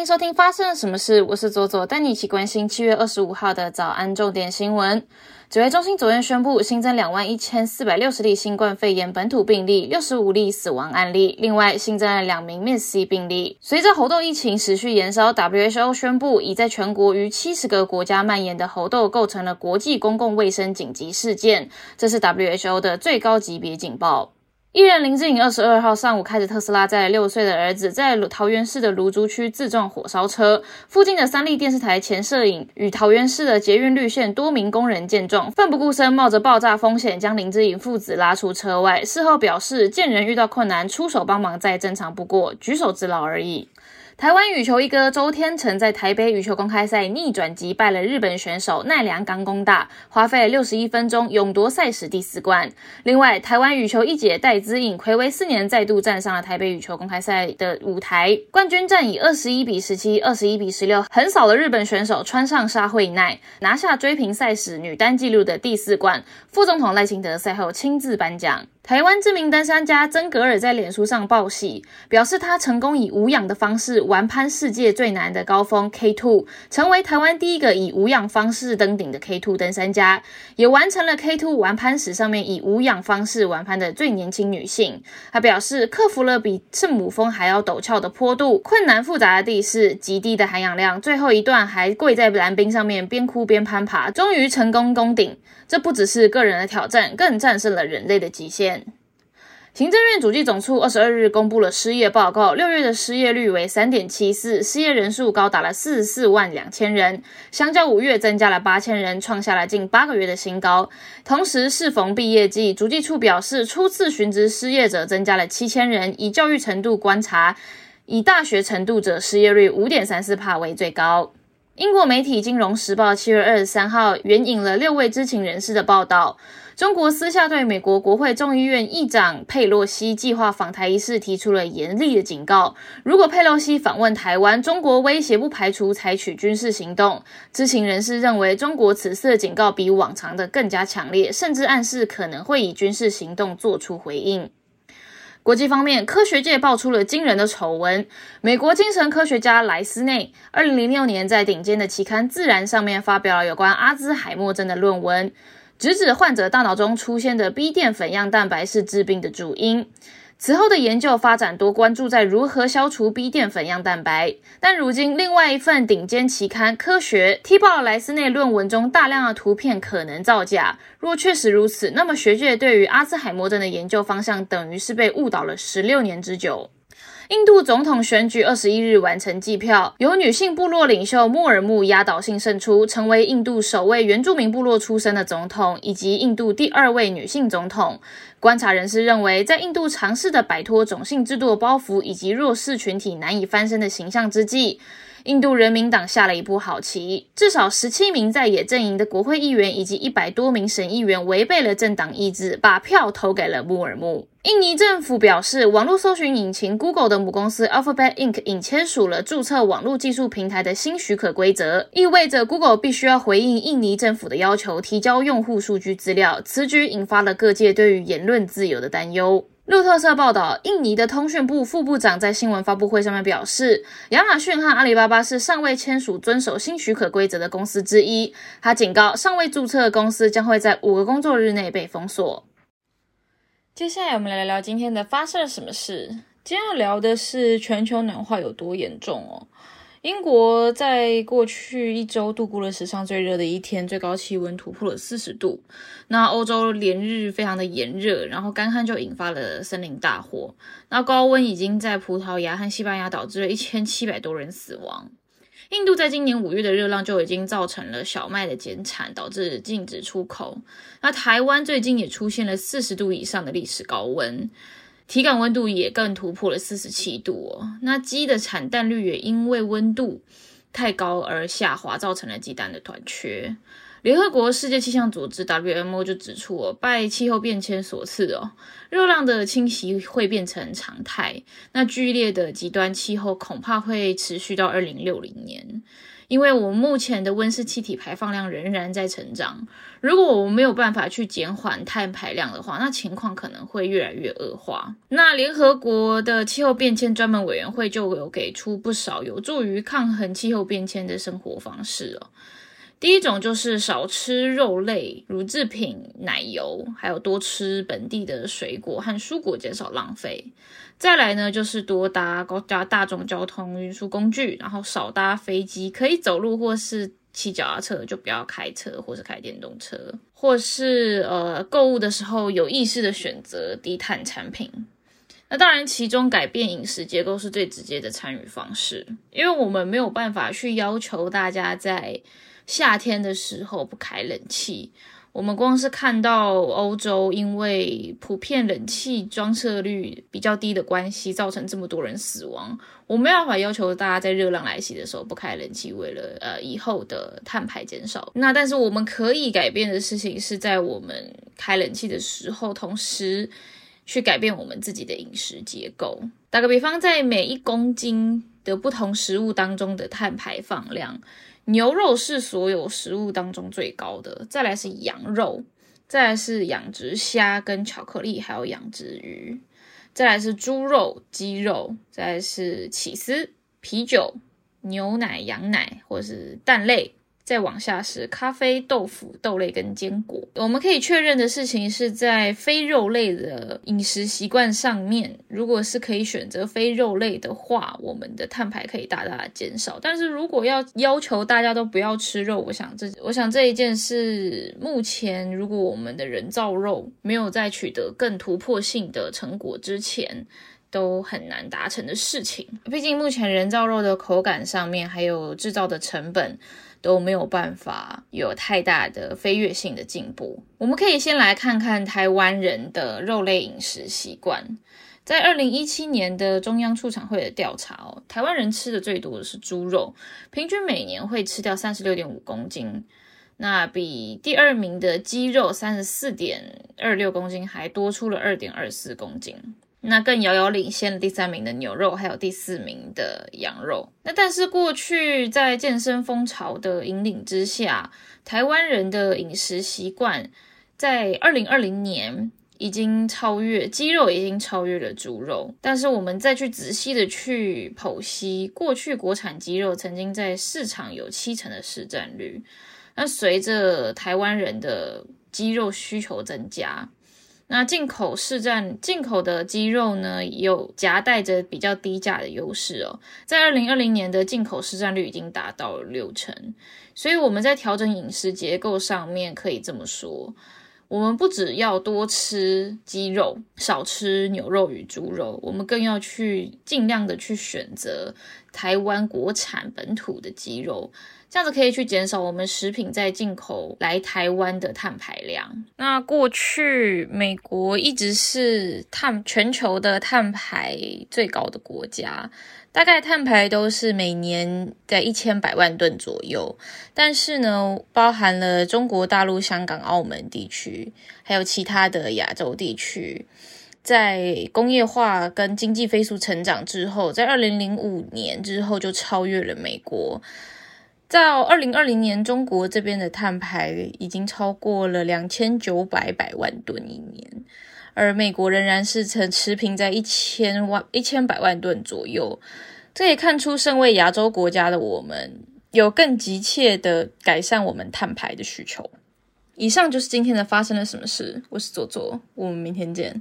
迎收听发生了什么事，我是左左，带你一起关心七月二十五号的早安重点新闻。指挥中心昨天宣布新增两万一千四百六十例新冠肺炎本土病例，六十五例死亡案例，另外新增了两名 MIS-C 病例。随着猴痘疫情持续延烧，WHO 宣布已在全国逾七十个国家蔓延的猴痘构成了国际公共卫生紧急事件，这是 WHO 的最高级别警报。艺人林志颖二十二号上午开着特斯拉，载六岁的儿子在桃园市的芦竹区自撞火烧车。附近的三立电视台前摄影与桃园市的捷运绿线多名工人见状，奋不顾身，冒着爆炸风险将林志颖父子拉出车外。事后表示，见人遇到困难出手帮忙再正常不过，举手之劳而已。台湾羽球一哥周天成在台北羽球公开赛逆转击败了日本选手奈良冈功大，花费六十一分钟勇夺赛事第四冠。另外，台湾羽球一姐戴资颖暌违四年再度站上了台北羽球公开赛的舞台，冠军战以二十一比十七、二十一比十六横扫了日本选手川上沙惠奈，拿下追平赛史女单纪录的第四冠。副总统赖清德赛后亲自颁奖。台湾知名登山家曾格尔在脸书上报喜，表示他成功以无氧的方式完攀世界最难的高峰 K Two，成为台湾第一个以无氧方式登顶的 K Two 登山家，也完成了 K Two 完攀史上面以无氧方式完攀的最年轻女性。他表示，克服了比圣母峰还要陡峭的坡度、困难复杂的地势、极低的含氧量，最后一段还跪在蓝冰上面边哭边攀爬，终于成功攻顶。这不只是个人的挑战，更战胜了人类的极限。行政院主计总处二十二日公布了失业报告，六月的失业率为三点七四，失业人数高达了四十四万两千人，相较五月增加了八千人，创下了近八个月的新高。同时，适逢毕业季，主计处表示，初次寻职失业者增加了七千人。以教育程度观察，以大学程度者失业率五点三四帕为最高。英国媒体《金融时报》七月二十三号援引了六位知情人士的报道。中国私下对美国国会众议院议长佩洛西计划访台一事提出了严厉的警告。如果佩洛西访问台湾，中国威胁不排除采取军事行动。知情人士认为，中国此次的警告比往常的更加强烈，甚至暗示可能会以军事行动做出回应。国际方面，科学界爆出了惊人的丑闻。美国精神科学家莱斯内，二零零六年在顶尖的期刊《自然》上面发表了有关阿兹海默症的论文。直指患者大脑中出现的 B 淀粉样蛋白是致病的主因。此后的研究发展多关注在如何消除 B 淀粉样蛋白，但如今另外一份顶尖期刊《科学》踢爆了莱斯内论文中大量的图片可能造假。若确实如此，那么学界对于阿兹海默症的研究方向等于是被误导了十六年之久。印度总统选举二十一日完成计票，由女性部落领袖莫尔穆压倒性胜出，成为印度首位原住民部落出身的总统，以及印度第二位女性总统。观察人士认为，在印度尝试的摆脱种姓制度包袱以及弱势群体难以翻身的形象之际，印度人民党下了一步好棋，至少十七名在野阵营的国会议员以及一百多名省议员违背了政党意志，把票投给了穆尔穆。印尼政府表示，网络搜寻引擎 Google 的母公司 Alphabet Inc. 已签署了注册网络技术平台的新许可规则，意味着 Google 必须要回应印尼政府的要求，提交用户数据资料。此举引发了各界对于言论自由的担忧。路透社报道，印尼的通讯部副部长在新闻发布会上面表示，亚马逊和阿里巴巴是尚未签署遵守新许可规则的公司之一。他警告，尚未注册的公司将会在五个工作日内被封锁。接下来我们来聊聊今天的发生了什么事。今天要聊的是全球暖化有多严重哦。英国在过去一周度过了史上最热的一天，最高气温突破了四十度。那欧洲连日非常的炎热，然后干旱就引发了森林大火。那高温已经在葡萄牙和西班牙导致了一千七百多人死亡。印度在今年五月的热浪就已经造成了小麦的减产，导致禁止出口。那台湾最近也出现了四十度以上的历史高温，体感温度也更突破了四十七度哦。那鸡的产蛋率也因为温度太高而下滑，造成了鸡蛋的短缺。联合国世界气象组织 WMO 就指出哦，拜气候变迁所赐哦，热浪的侵袭会变成常态。那剧烈的极端气候恐怕会持续到二零六零年。因为我目前的温室气体排放量仍然在成长。如果我们没有办法去减缓碳排量的话，那情况可能会越来越恶化。那联合国的气候变迁专门委员会就有给出不少有助于抗衡气候变迁的生活方式哦。第一种就是少吃肉类、乳制品、奶油，还有多吃本地的水果和蔬果，减少浪费。再来呢，就是多搭高搭大众交通运输工具，然后少搭飞机，可以走路或是骑脚踏车，就不要开车或是开电动车，或是呃购物的时候有意识的选择低碳产品。那当然，其中改变饮食结构是最直接的参与方式，因为我们没有办法去要求大家在。夏天的时候不开冷气，我们光是看到欧洲因为普遍冷气装设率比较低的关系，造成这么多人死亡，我没办法要求大家在热浪来袭的时候不开冷气，为了呃以后的碳排减少。那但是我们可以改变的事情是在我们开冷气的时候，同时去改变我们自己的饮食结构。打个比方，在每一公斤的不同食物当中的碳排放量。牛肉是所有食物当中最高的，再来是羊肉，再来是养殖虾跟巧克力，还有养殖鱼，再来是猪肉、鸡肉，再来是起司、啤酒、牛奶、羊奶或是蛋类。再往下是咖啡、豆腐、豆类跟坚果。我们可以确认的事情是在非肉类的饮食习惯上面，如果是可以选择非肉类的话，我们的碳排可以大大的减少。但是如果要要求大家都不要吃肉，我想这我想这一件是目前如果我们的人造肉没有在取得更突破性的成果之前，都很难达成的事情。毕竟目前人造肉的口感上面还有制造的成本。都没有办法有太大的飞跃性的进步。我们可以先来看看台湾人的肉类饮食习惯。在二零一七年的中央畜产会的调查哦，台湾人吃的最多的是猪肉，平均每年会吃掉三十六点五公斤，那比第二名的鸡肉三十四点二六公斤还多出了二点二四公斤。那更遥遥领先了第三名的牛肉，还有第四名的羊肉。那但是过去在健身风潮的引领之下，台湾人的饮食习惯在二零二零年已经超越鸡肉，已经超越了猪肉。但是我们再去仔细的去剖析，过去国产鸡肉曾经在市场有七成的市占率。那随着台湾人的鸡肉需求增加。那进口市占进口的鸡肉呢，有夹带着比较低价的优势哦。在二零二零年的进口市占率已经达到了六成，所以我们在调整饮食结构上面可以这么说：我们不只要多吃鸡肉，少吃牛肉与猪肉，我们更要去尽量的去选择台湾国产本土的鸡肉。这样子可以去减少我们食品在进口来台湾的碳排量。那过去美国一直是碳全球的碳排最高的国家，大概碳排都是每年在一千百万吨左右。但是呢，包含了中国大陆、香港、澳门地区，还有其他的亚洲地区，在工业化跟经济飞速成长之后，在二零零五年之后就超越了美国。在二零二零年，中国这边的碳排已经超过了两千九百百万吨一年，而美国仍然是呈持平在一千万一千百万吨左右。这也看出，身为亚洲国家的我们，有更急切的改善我们碳排的需求。以上就是今天的发生了什么事，我是左左，我们明天见。